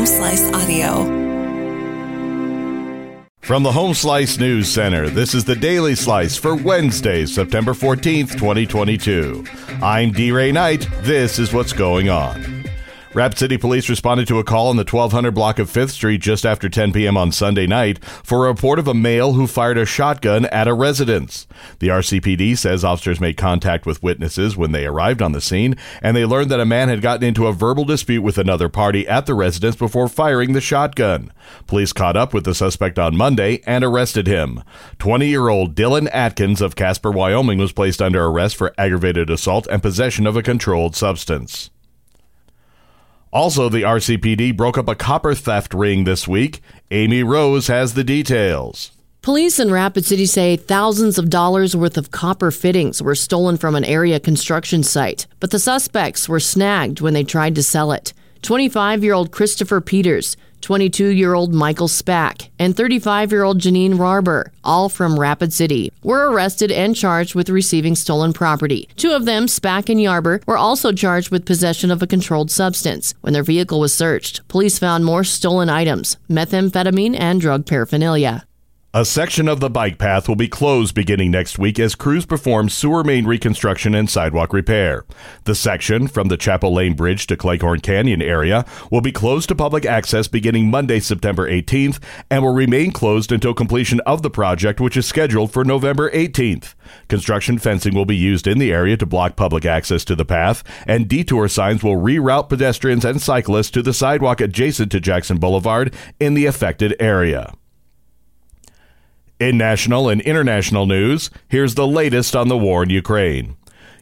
Home Slice Audio. From the Home Slice News Center, this is the Daily Slice for Wednesday, September 14th, 2022. I'm D. Ray Knight. This is what's going on. Rapid City Police responded to a call on the 1200 block of 5th Street just after 10 p.m. on Sunday night for a report of a male who fired a shotgun at a residence. The RCPD says officers made contact with witnesses when they arrived on the scene, and they learned that a man had gotten into a verbal dispute with another party at the residence before firing the shotgun. Police caught up with the suspect on Monday and arrested him. 20 year old Dylan Atkins of Casper, Wyoming was placed under arrest for aggravated assault and possession of a controlled substance. Also, the RCPD broke up a copper theft ring this week. Amy Rose has the details. Police in Rapid City say thousands of dollars worth of copper fittings were stolen from an area construction site, but the suspects were snagged when they tried to sell it. 25 year old Christopher Peters, 22 year old Michael Spack, and 35 year old Janine Yarber, all from Rapid City, were arrested and charged with receiving stolen property. Two of them, Spack and Yarber, were also charged with possession of a controlled substance. When their vehicle was searched, police found more stolen items, methamphetamine, and drug paraphernalia. A section of the bike path will be closed beginning next week as crews perform sewer main reconstruction and sidewalk repair. The section from the Chapel Lane Bridge to Cleghorn Canyon area will be closed to public access beginning Monday, September 18th, and will remain closed until completion of the project, which is scheduled for November 18th. Construction fencing will be used in the area to block public access to the path, and detour signs will reroute pedestrians and cyclists to the sidewalk adjacent to Jackson Boulevard in the affected area. In national and international news, here's the latest on the war in Ukraine.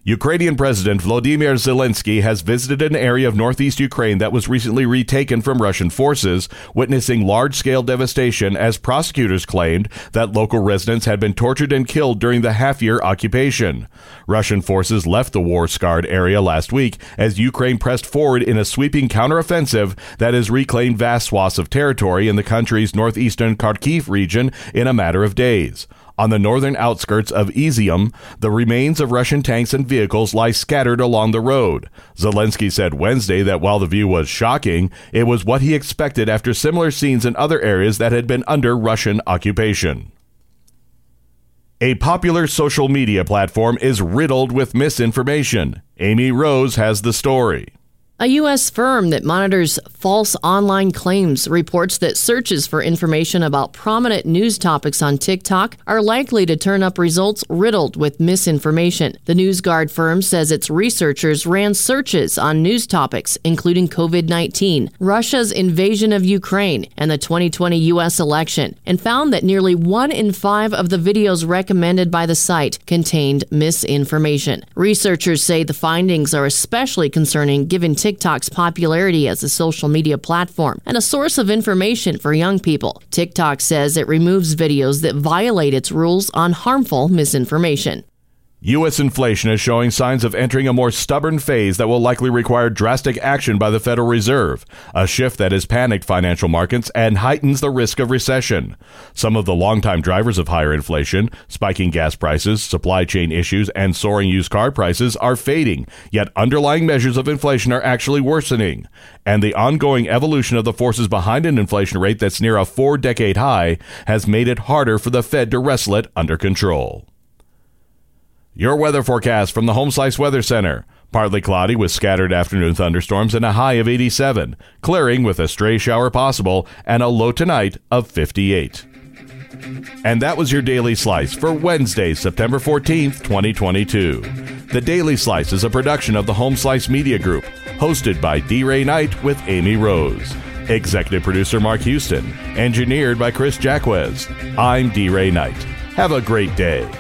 Ukrainian President Vladimir Zelensky has visited an area of northeast Ukraine that was recently retaken from Russian forces, witnessing large scale devastation as prosecutors claimed that local residents had been tortured and killed during the half year occupation. Russian forces left the war scarred area last week as Ukraine pressed forward in a sweeping counteroffensive that has reclaimed vast swaths of territory in the country's northeastern Kharkiv region in a matter of days. On the northern outskirts of Izium, the remains of Russian tanks and vehicles lie scattered along the road. Zelensky said Wednesday that while the view was shocking, it was what he expected after similar scenes in other areas that had been under Russian occupation. A popular social media platform is riddled with misinformation. Amy Rose has the story. A U.S. firm that monitors false online claims reports that searches for information about prominent news topics on TikTok are likely to turn up results riddled with misinformation. The NewsGuard firm says its researchers ran searches on news topics, including COVID 19, Russia's invasion of Ukraine, and the 2020 U.S. election, and found that nearly one in five of the videos recommended by the site contained misinformation. Researchers say the findings are especially concerning given TikTok TikTok's popularity as a social media platform and a source of information for young people. TikTok says it removes videos that violate its rules on harmful misinformation. U.S. inflation is showing signs of entering a more stubborn phase that will likely require drastic action by the Federal Reserve, a shift that has panicked financial markets and heightens the risk of recession. Some of the longtime drivers of higher inflation, spiking gas prices, supply chain issues, and soaring used car prices are fading, yet underlying measures of inflation are actually worsening. And the ongoing evolution of the forces behind an inflation rate that's near a four decade high has made it harder for the Fed to wrestle it under control. Your weather forecast from the Home Slice Weather Center. Partly cloudy with scattered afternoon thunderstorms and a high of 87. Clearing with a stray shower possible and a low tonight of 58. And that was your Daily Slice for Wednesday, September 14th, 2022. The Daily Slice is a production of the Home Slice Media Group, hosted by D. Ray Knight with Amy Rose. Executive producer Mark Houston, engineered by Chris Jacquez. I'm D. Ray Knight. Have a great day.